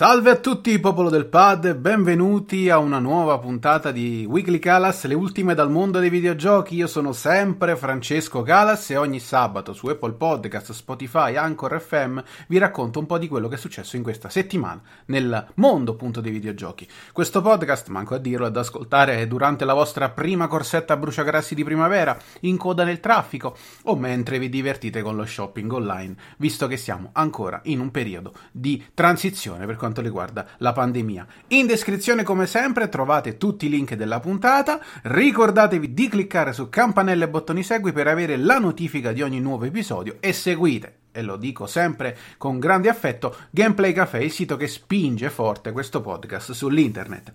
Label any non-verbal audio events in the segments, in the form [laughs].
Salve a tutti popolo del pad, benvenuti a una nuova puntata di Weekly Calas, le ultime dal mondo dei videogiochi. Io sono sempre Francesco Calas e ogni sabato su Apple Podcast, Spotify, Anchor FM vi racconto un po' di quello che è successo in questa settimana nel mondo appunto dei videogiochi. Questo podcast, manco a dirlo, ad ascoltare durante la vostra prima corsetta a bruciagrassi di primavera, in coda nel traffico o mentre vi divertite con lo shopping online, visto che siamo ancora in un periodo di transizione per quanto riguarda la pandemia. In descrizione, come sempre, trovate tutti i link della puntata. Ricordatevi di cliccare su campanella e bottoni segui per avere la notifica di ogni nuovo episodio e seguite e lo dico sempre con grande affetto, Gameplay Café, il sito che spinge forte questo podcast sull'internet.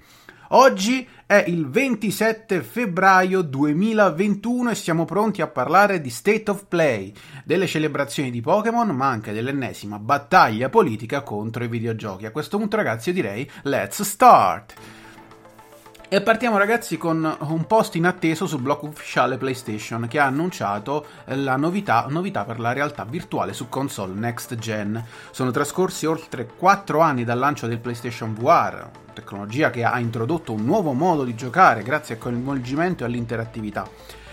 Oggi è il 27 febbraio 2021 e siamo pronti a parlare di State of Play, delle celebrazioni di Pokémon, ma anche dell'ennesima battaglia politica contro i videogiochi. A questo punto, ragazzi, direi let's start! E partiamo ragazzi con un post inatteso sul blog ufficiale PlayStation che ha annunciato la novità, novità, per la realtà virtuale su console next gen. Sono trascorsi oltre 4 anni dal lancio del PlayStation VR, tecnologia che ha introdotto un nuovo modo di giocare grazie al coinvolgimento e all'interattività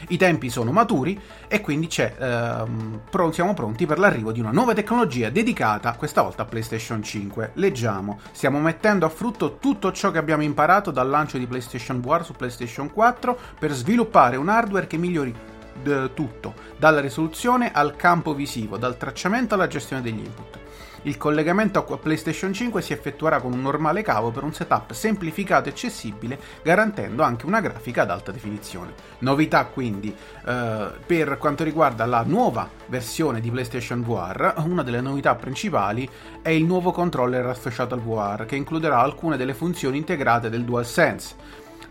i tempi sono maturi e quindi ehm, siamo pronti per l'arrivo di una nuova tecnologia dedicata questa volta a PlayStation 5. Leggiamo, stiamo mettendo a frutto tutto ciò che abbiamo imparato dal lancio di PlayStation VR su PlayStation 4 per sviluppare un hardware che migliori tutto, dalla risoluzione al campo visivo, dal tracciamento alla gestione degli input. Il collegamento a PlayStation 5 si effettuerà con un normale cavo per un setup semplificato e accessibile, garantendo anche una grafica ad alta definizione. Novità quindi eh, per quanto riguarda la nuova versione di PlayStation VR, una delle novità principali è il nuovo controller associato al VR, che includerà alcune delle funzioni integrate del DualSense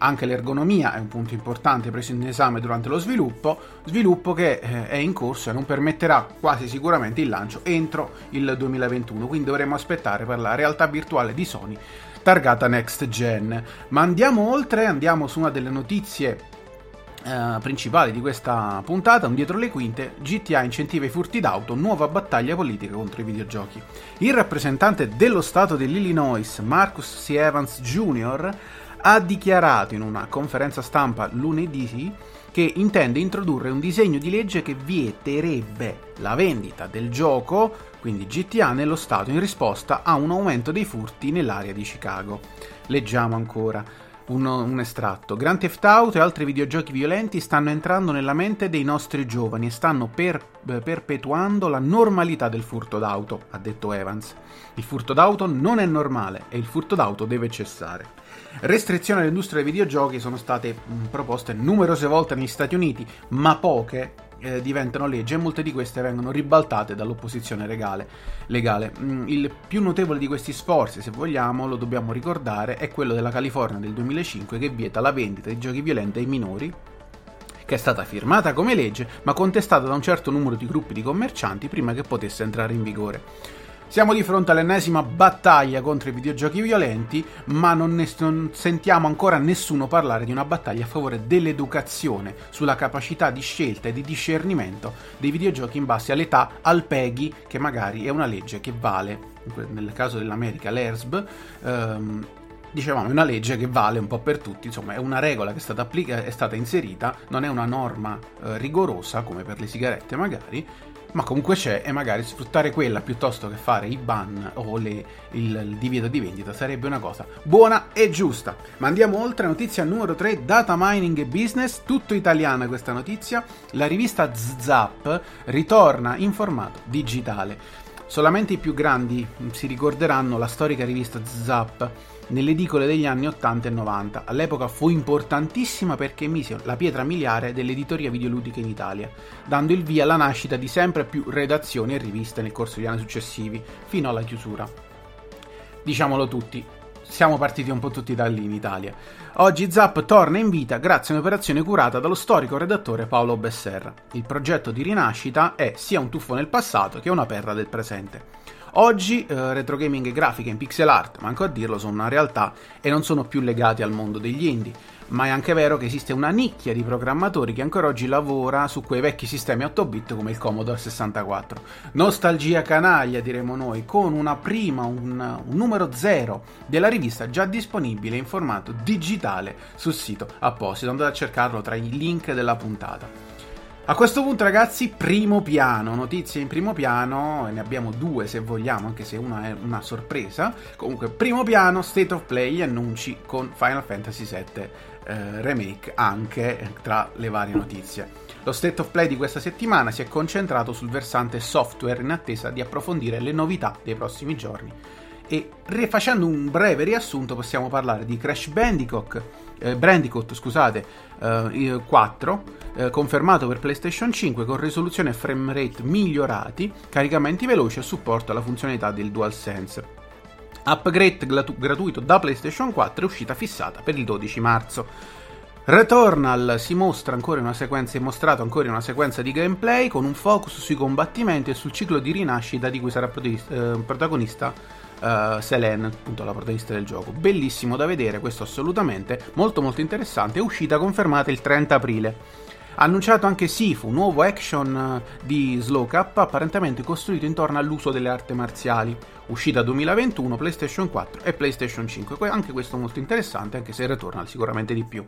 anche l'ergonomia è un punto importante preso in esame durante lo sviluppo, sviluppo che eh, è in corso e non permetterà quasi sicuramente il lancio entro il 2021, quindi dovremo aspettare per la realtà virtuale di Sony targata Next Gen. Ma andiamo oltre, andiamo su una delle notizie Uh, principali di questa puntata, un dietro le quinte, GTA incentiva i furti d'auto, nuova battaglia politica contro i videogiochi. Il rappresentante dello Stato dell'Illinois, Marcus C. Evans Jr., ha dichiarato in una conferenza stampa lunedì che intende introdurre un disegno di legge che vieterebbe la vendita del gioco, quindi GTA, nello Stato in risposta a un aumento dei furti nell'area di Chicago. Leggiamo ancora un, un, estratto. Grand Theft Auto e altri videogiochi violenti stanno entrando nella mente dei nostri giovani e stanno per, perpetuando la normalità del furto d'auto, ha detto Evans. Il furto d'auto non è normale e il furto d'auto deve cessare. Restrizioni all'industria dei videogiochi sono state mh, proposte numerose volte negli Stati Uniti, ma poche eh, diventano legge e molte di queste vengono ribaltate dall'opposizione legale. legale. Mm, il più notevole di questi sforzi, se vogliamo, lo dobbiamo ricordare, è quello della California del 2005 che vieta la vendita di giochi violenti ai minori che è stata firmata come legge, ma contestata da un certo numero di gruppi di commercianti prima che potesse entrare in vigore. Siamo di fronte all'ennesima battaglia contro i videogiochi violenti, ma non, ne, non sentiamo ancora nessuno parlare di una battaglia a favore dell'educazione, sulla capacità di scelta e di discernimento dei videogiochi in base all'età, al PEGI, che magari è una legge che vale, nel caso dell'America l'ERSB, ehm, dicevamo è una legge che vale un po' per tutti, insomma è una regola che è stata, applica- è stata inserita, non è una norma eh, rigorosa come per le sigarette magari, ma comunque c'è e magari sfruttare quella piuttosto che fare i ban o le, il, il, divieto di vendita sarebbe una cosa buona e giusta. Ma andiamo oltre, notizia numero 3, data mining e business, tutto italiana questa notizia, la rivista ZAP ritorna in formato digitale. Solamente i più grandi si ricorderanno la storica rivista ZAP nelle edicole degli anni 80 e 90. All'epoca fu importantissima perché mise la pietra miliare dell'editoria videoludica in Italia, dando il via alla nascita di sempre più redazioni e riviste nel corso degli anni successivi, fino alla chiusura. Diciamolo tutti, siamo partiti un po' tutti da lì in Italia. Oggi Zap torna in vita grazie a un'operazione curata dallo storico redattore Paolo Besserra. Il progetto di rinascita è sia un tuffo nel passato che una perla del presente. Oggi eh, retro gaming e grafica in pixel art, manco a dirlo, sono una realtà e non sono più legati al mondo degli indie. ma è anche vero che esiste una nicchia di programmatori che ancora oggi lavora su quei vecchi sistemi 8 bit come il Commodore 64. Nostalgia canaglia, diremo noi, con una prima, un, un numero zero della rivista già disponibile in formato digitale sul sito apposito. Andate a cercarlo tra i link della puntata. A questo punto, ragazzi, primo piano, notizie in primo piano, ne abbiamo due se vogliamo, anche se una è una sorpresa. Comunque, primo piano, State of Play, annunci con Final Fantasy VII eh, Remake anche tra le varie notizie. Lo State of Play di questa settimana si è concentrato sul versante software in attesa di approfondire le novità dei prossimi giorni. E rifacendo un breve riassunto possiamo parlare di Crash Bandicoot, eh, Bandicoot scusate, eh, 4, eh, confermato per PlayStation 5 con risoluzione e frame rate migliorati, caricamenti veloci e supporto alla funzionalità del DualSense. Upgrade gratu- gratuito da PlayStation 4 è uscita fissata per il 12 marzo. Returnal si mostra ancora una sequenza, è mostrato ancora una sequenza di gameplay con un focus sui combattimenti e sul ciclo di rinascita di cui sarà protagonista uh, Selene, appunto la protagonista del gioco. Bellissimo da vedere, questo assolutamente, molto molto interessante, è uscita confermata il 30 aprile. Ha annunciato anche Sifu, nuovo action eh, di Slow Cup apparentemente costruito intorno all'uso delle arti marziali. Uscita 2021, PlayStation 4 e PlayStation 5. Anche questo molto interessante, anche se Returnal sicuramente di più.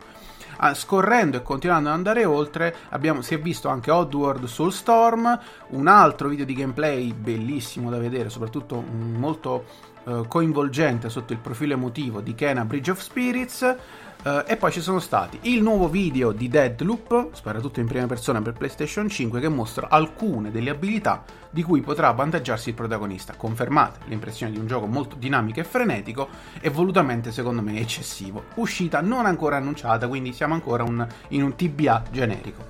Ah, scorrendo e continuando ad andare oltre, abbiamo, si è visto anche Oddworld Soulstorm, un altro video di gameplay bellissimo da vedere, soprattutto molto eh, coinvolgente sotto il profilo emotivo di Kena Bridge of Spirits. Uh, e poi ci sono stati il nuovo video di Deadloop, sparatutto in prima persona per PlayStation 5, che mostra alcune delle abilità di cui potrà avvantaggiarsi il protagonista. Confermate l'impressione di un gioco molto dinamico e frenetico e volutamente, secondo me, eccessivo. Uscita non ancora annunciata, quindi siamo ancora un, in un TBA generico.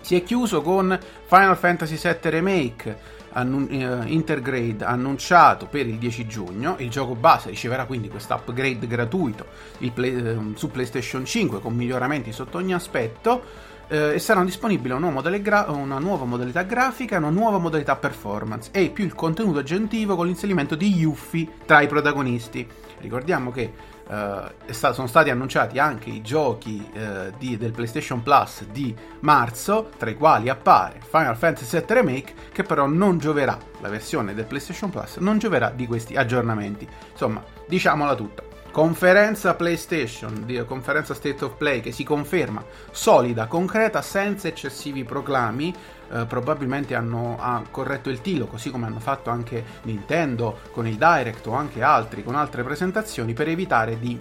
Si è chiuso con Final Fantasy VII Remake annun- uh, Intergrade annunciato per il 10 giugno. Il gioco base riceverà quindi questo upgrade gratuito play- uh, su PlayStation 5 con miglioramenti sotto ogni aspetto. Uh, e saranno disponibili una nuova, gra- una nuova, modalità grafica e una nuova modalità performance e più il contenuto aggiuntivo con l'inserimento di Yuffie tra i protagonisti. Ricordiamo che Uh, sta- sono stati annunciati anche i giochi uh, di, del PlayStation Plus di marzo, tra i quali appare Final Fantasy VII Remake, che però non gioverà, la versione del PlayStation Plus non gioverà di questi aggiornamenti. Insomma, diciamola tutta. Conferenza PlayStation, conferenza State of Play che si conferma solida, concreta, senza eccessivi proclami, eh, probabilmente hanno ha corretto il tiro, così come hanno fatto anche Nintendo con il Direct o anche altri con altre presentazioni, per evitare di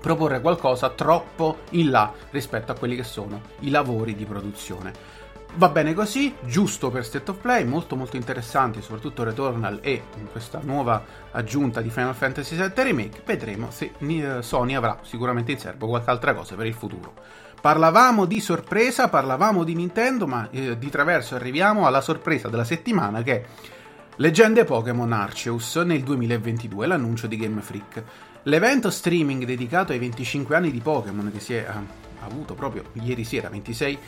proporre qualcosa troppo in là rispetto a quelli che sono i lavori di produzione. Va bene così, giusto per State of Play, molto molto interessante, soprattutto Returnal e questa nuova aggiunta di Final Fantasy VII Remake. Vedremo se Sony avrà sicuramente in serbo qualche altra cosa per il futuro. Parlavamo di sorpresa, parlavamo di Nintendo, ma eh, di traverso arriviamo alla sorpresa della settimana che è Leggende Pokémon Arceus nel 2022, l'annuncio di Game Freak. L'evento streaming dedicato ai 25 anni di Pokémon che si è uh, avuto proprio ieri sera, 26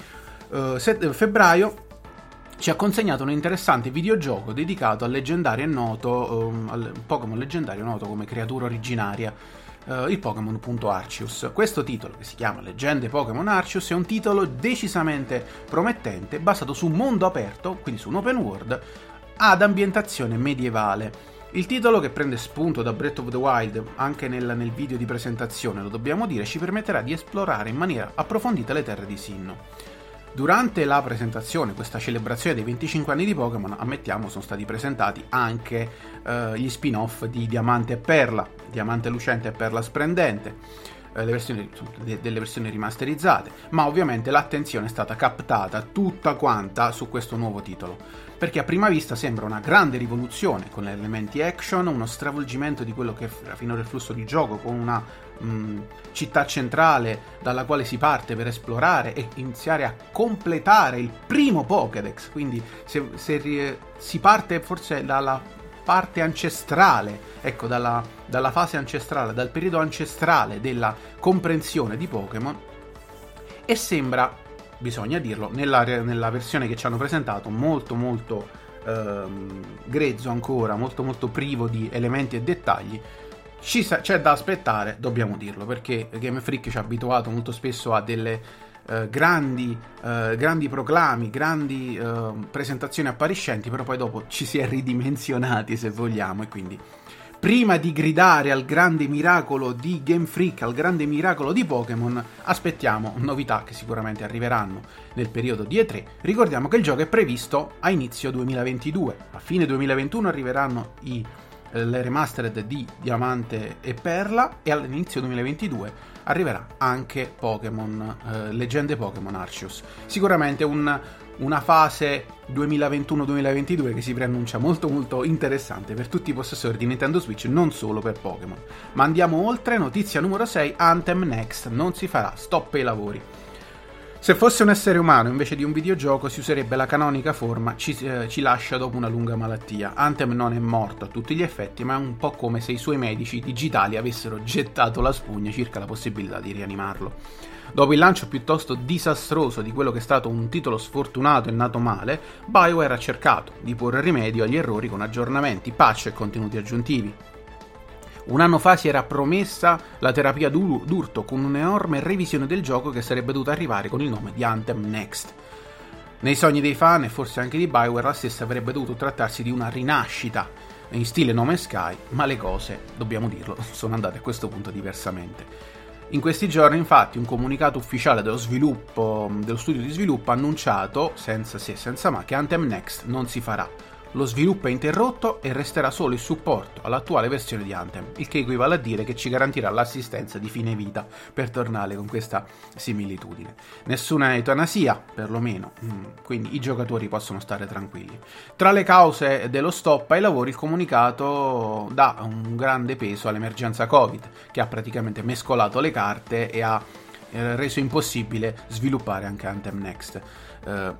uh, febbraio, ci ha consegnato un interessante videogioco dedicato al leggendario e noto, um, al Pokémon leggendario noto come creatura originaria uh, il Pokémon.Arceus. Questo titolo, che si chiama Leggende Pokémon Arceus, è un titolo decisamente promettente, basato su un mondo aperto, quindi su un open world, ad ambientazione medievale. Il titolo, che prende spunto da Breath of the Wild anche nel, nel, video di presentazione, lo dobbiamo dire, ci permetterà di esplorare in maniera approfondita le terre di Sinnoh. Durante la presentazione, questa celebrazione dei 25 anni di Pokémon, ammettiamo, sono stati presentati anche eh, gli spin-off di Diamante e Perla, Diamante Lucente e Perla Splendente, eh, versioni, delle versioni rimasterizzate, ma ovviamente l'attenzione è stata captata tutta quanta su questo nuovo titolo, perché a prima vista sembra una grande rivoluzione con elementi action, uno stravolgimento di quello che era finora il flusso di gioco, con una mh, città centrale dalla quale si parte per esplorare e iniziare a completare il primo Pokédex. Quindi se, se si parte forse dalla parte ancestrale, ecco, dalla, dalla fase ancestrale, dal periodo ancestrale della comprensione di Pokémon e sembra, bisogna dirlo, nella, nella versione che ci hanno presentato molto molto ehm, grezzo ancora, molto molto privo di elementi e dettagli, sa- c'è da aspettare, dobbiamo dirlo, perché Game Freak ci ha abituato molto spesso a delle eh, grandi, eh, grandi, proclami, grandi eh, presentazioni appariscenti, però poi dopo ci si è ridimensionati se vogliamo e quindi prima di gridare al grande miracolo di Game Freak, al grande miracolo di Pokémon, aspettiamo novità che sicuramente arriveranno nel periodo di E3. Ricordiamo che il gioco è previsto a inizio 2022. A fine 2021 arriveranno i, eh, le remastered di Diamante e Perla e all'inizio 2022 arriverà anche Pokémon, eh, Leggende Pokémon Arceus. Sicuramente un una fase 2021-2022 che si preannuncia molto molto interessante per tutti i possessori di Nintendo Switch, non solo per Pokémon. Ma andiamo oltre, notizia numero 6, Anthem Next, non si farà, stop ai lavori. Se fosse un essere umano invece di un videogioco si userebbe la canonica forma ci, eh, ci, lascia dopo una lunga malattia. Anthem non è morto a tutti gli effetti, ma è un po' come se i suoi medici digitali avessero gettato la spugna circa la possibilità di rianimarlo. Dopo il lancio piuttosto disastroso di quello che è stato un titolo sfortunato e nato male, BioWare ha cercato di porre rimedio agli errori con aggiornamenti, patch e contenuti aggiuntivi. Un anno fa si era promessa la terapia d'urto con un'enorme revisione del gioco che sarebbe dovuta arrivare con il nome di Anthem Next. Nei sogni dei fan e forse anche di Bioware la stessa avrebbe dovuto trattarsi di una rinascita in stile Nome Sky, ma le cose, dobbiamo dirlo, [laughs] sono andate a questo punto diversamente. In questi giorni, infatti, un comunicato ufficiale dello, dello studio di sviluppo ha annunciato, senza se e senza ma, che Anthem Next non si farà lo sviluppo è interrotto e resterà solo il supporto all'attuale versione di Anthem, il che equivale a dire che ci garantirà l'assistenza di fine vita per tornare con questa similitudine. Nessuna eutanasia, perlomeno, mm, quindi i giocatori possono stare tranquilli. Tra le cause dello stop ai lavori, il comunicato dà un grande peso all'emergenza Covid, che ha praticamente mescolato le carte e ha eh, reso impossibile sviluppare anche Anthem Next. Uh,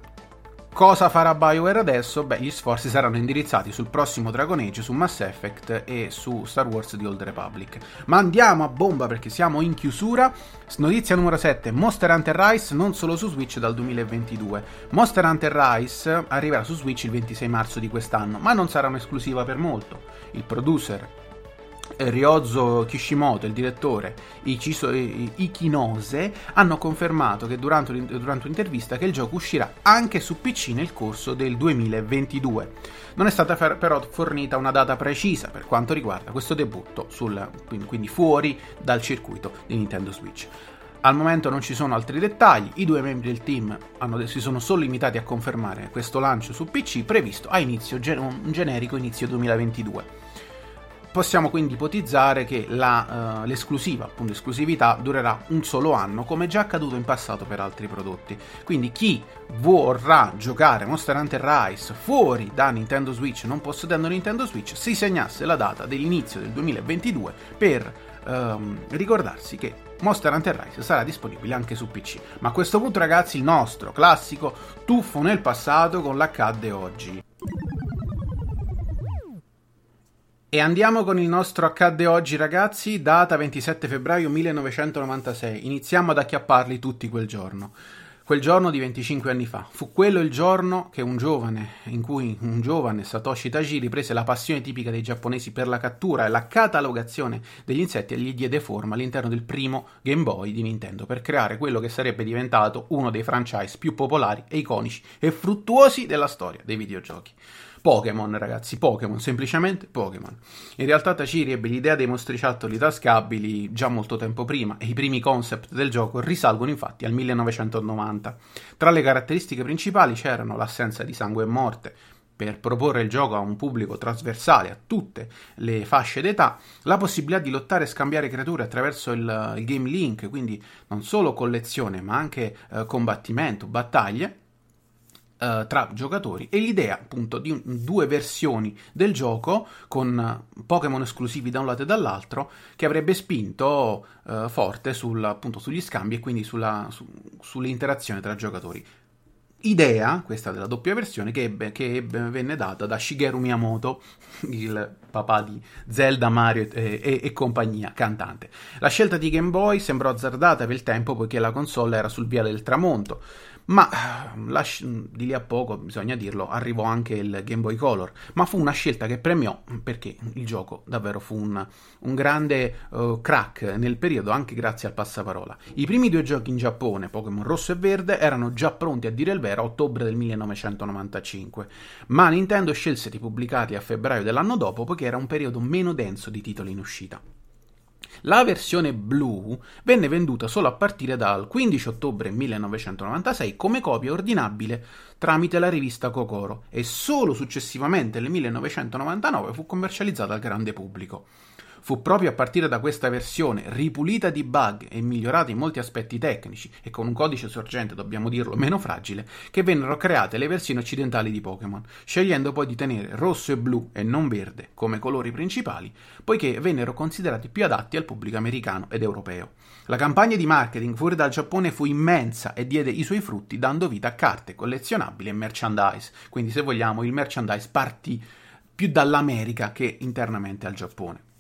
Cosa farà BioWare adesso? Beh, gli sforzi saranno indirizzati sul prossimo Dragon Age, su Mass Effect e su Star Wars The Old Republic. Ma andiamo a bomba perché siamo in chiusura. Notizia numero 7, Monster Hunter Rise non solo su Switch dal 2022. Monster Hunter Rise arriverà su Switch il 26 marzo di quest'anno, ma non sarà un'esclusiva per molto. Il producer Ryozo Kishimoto, il direttore, Ichiso, Ikinose, hanno confermato che durante, durante un'intervista che il gioco uscirà anche su PC nel corso del 2022. Non è stata però fornita una data precisa per quanto riguarda questo debutto, sul, quindi fuori dal circuito di Nintendo Switch. Al momento non ci sono altri dettagli, i due membri del team hanno, si sono solo limitati a confermare questo lancio su PC previsto a inizio, un generico inizio 2022. Possiamo quindi ipotizzare che la, uh, l'esclusiva, appunto esclusività, durerà un solo anno, come già accaduto in passato per altri prodotti. Quindi chi vorrà giocare Monster Hunter Rise fuori da Nintendo Switch, non possedendo Nintendo Switch, si segnasse la data dell'inizio del 2022 per um, ricordarsi che Monster Hunter Rise sarà disponibile anche su PC. Ma a questo punto, ragazzi, il nostro classico tuffo nel passato con l'accadde oggi. E andiamo con il nostro accadde oggi ragazzi, data 27 febbraio 1996. Iniziamo ad acchiapparli tutti quel giorno. Quel giorno di 25 anni fa. Fu quello il giorno che un giovane, in cui un giovane Satoshi Tajiri prese la passione tipica dei giapponesi per la cattura e la catalogazione degli insetti e gli diede forma all'interno del primo Game Boy di Nintendo per creare quello che sarebbe diventato uno dei franchise più popolari e iconici e fruttuosi della storia dei videogiochi. Pokémon, ragazzi, Pokémon, semplicemente Pokémon. In realtà Taciri ebbe l'idea dei mostriciattoli tascabili già molto tempo prima e i primi concept del gioco risalgono infatti al 1990. Tra le caratteristiche principali c'erano l'assenza di sangue e morte, per proporre il gioco a un pubblico trasversale a tutte le fasce d'età, la possibilità di lottare e scambiare creature attraverso il, il game link, quindi non solo collezione ma anche eh, combattimento, battaglie, uh, tra giocatori e l'idea appunto di un, due versioni del gioco con Pokémon esclusivi da un lato e dall'altro che avrebbe spinto uh, forte sul, appunto, sugli scambi e quindi sulla, su, sull'interazione tra giocatori. Idea, questa della doppia versione, che, ebbe, che ebbe, venne data da Shigeru Miyamoto, [laughs] il papà di Zelda, Mario e, e, e, compagnia, cantante. La scelta di Game Boy sembrò azzardata per il tempo poiché la console era sul via del tramonto, ma di lì a poco, bisogna dirlo, arrivò anche il Game Boy Color, ma fu una scelta che premiò perché il gioco davvero fu un, un grande uh, crack nel periodo, anche grazie al passaparola. I primi due giochi in Giappone, Pokémon Rosso e Verde, erano già pronti a dire il vero a ottobre del 1995, ma Nintendo scelse di pubblicarli a febbraio dell'anno dopo poiché era un periodo meno denso di titoli in uscita. La versione blu venne venduta solo a partire dal 15 ottobre 1996 come copia ordinabile tramite la rivista Kokoro e solo successivamente nel 1999 fu commercializzata al grande pubblico. Fu proprio a partire da questa versione, ripulita di bug e migliorata in molti aspetti tecnici e con un codice sorgente, dobbiamo dirlo, meno fragile, che vennero create le versioni occidentali di Pokémon, scegliendo poi di tenere rosso e blu e non verde come colori principali, poiché vennero considerati più adatti al pubblico americano ed europeo. La campagna di marketing fuori dal Giappone fu immensa e diede i suoi frutti dando vita a carte collezionabili e merchandise, quindi se vogliamo il merchandise partì più dall'America che internamente al Giappone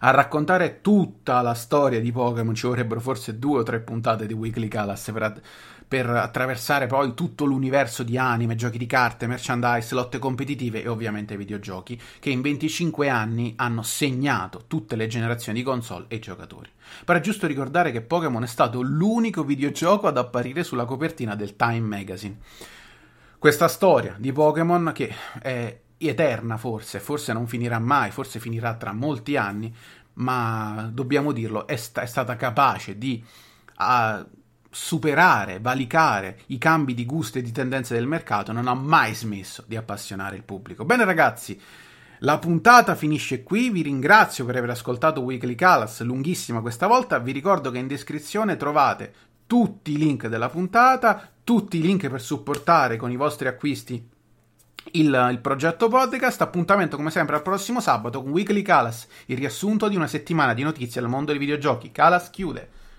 a raccontare tutta la storia di Pokémon ci vorrebbero forse due o tre puntate di Weekly Calas per, per attraversare poi tutto l'universo di anime, giochi di carte, merchandise, lotte competitive e ovviamente videogiochi che in 25 anni hanno segnato tutte le generazioni di console e giocatori. Però è giusto ricordare che Pokémon è stato l'unico videogioco ad apparire sulla copertina del Time Magazine. Questa storia di Pokémon che è eterna forse, forse non finirà mai, forse finirà tra molti anni, ma dobbiamo dirlo, è, sta- è stata capace di uh, superare, valicare i cambi di gusto e di tendenze del mercato, non ha mai smesso di appassionare il pubblico. Bene ragazzi, la puntata finisce qui, vi ringrazio per aver ascoltato Weekly Calas, lunghissima questa volta, vi ricordo che in descrizione trovate tutti i link della puntata, tutti i link per supportare con i vostri acquisti il, il, progetto podcast. Appuntamento come sempre al prossimo sabato con Weekly Calas, il riassunto di una settimana di notizie al mondo dei videogiochi. Calas chiude.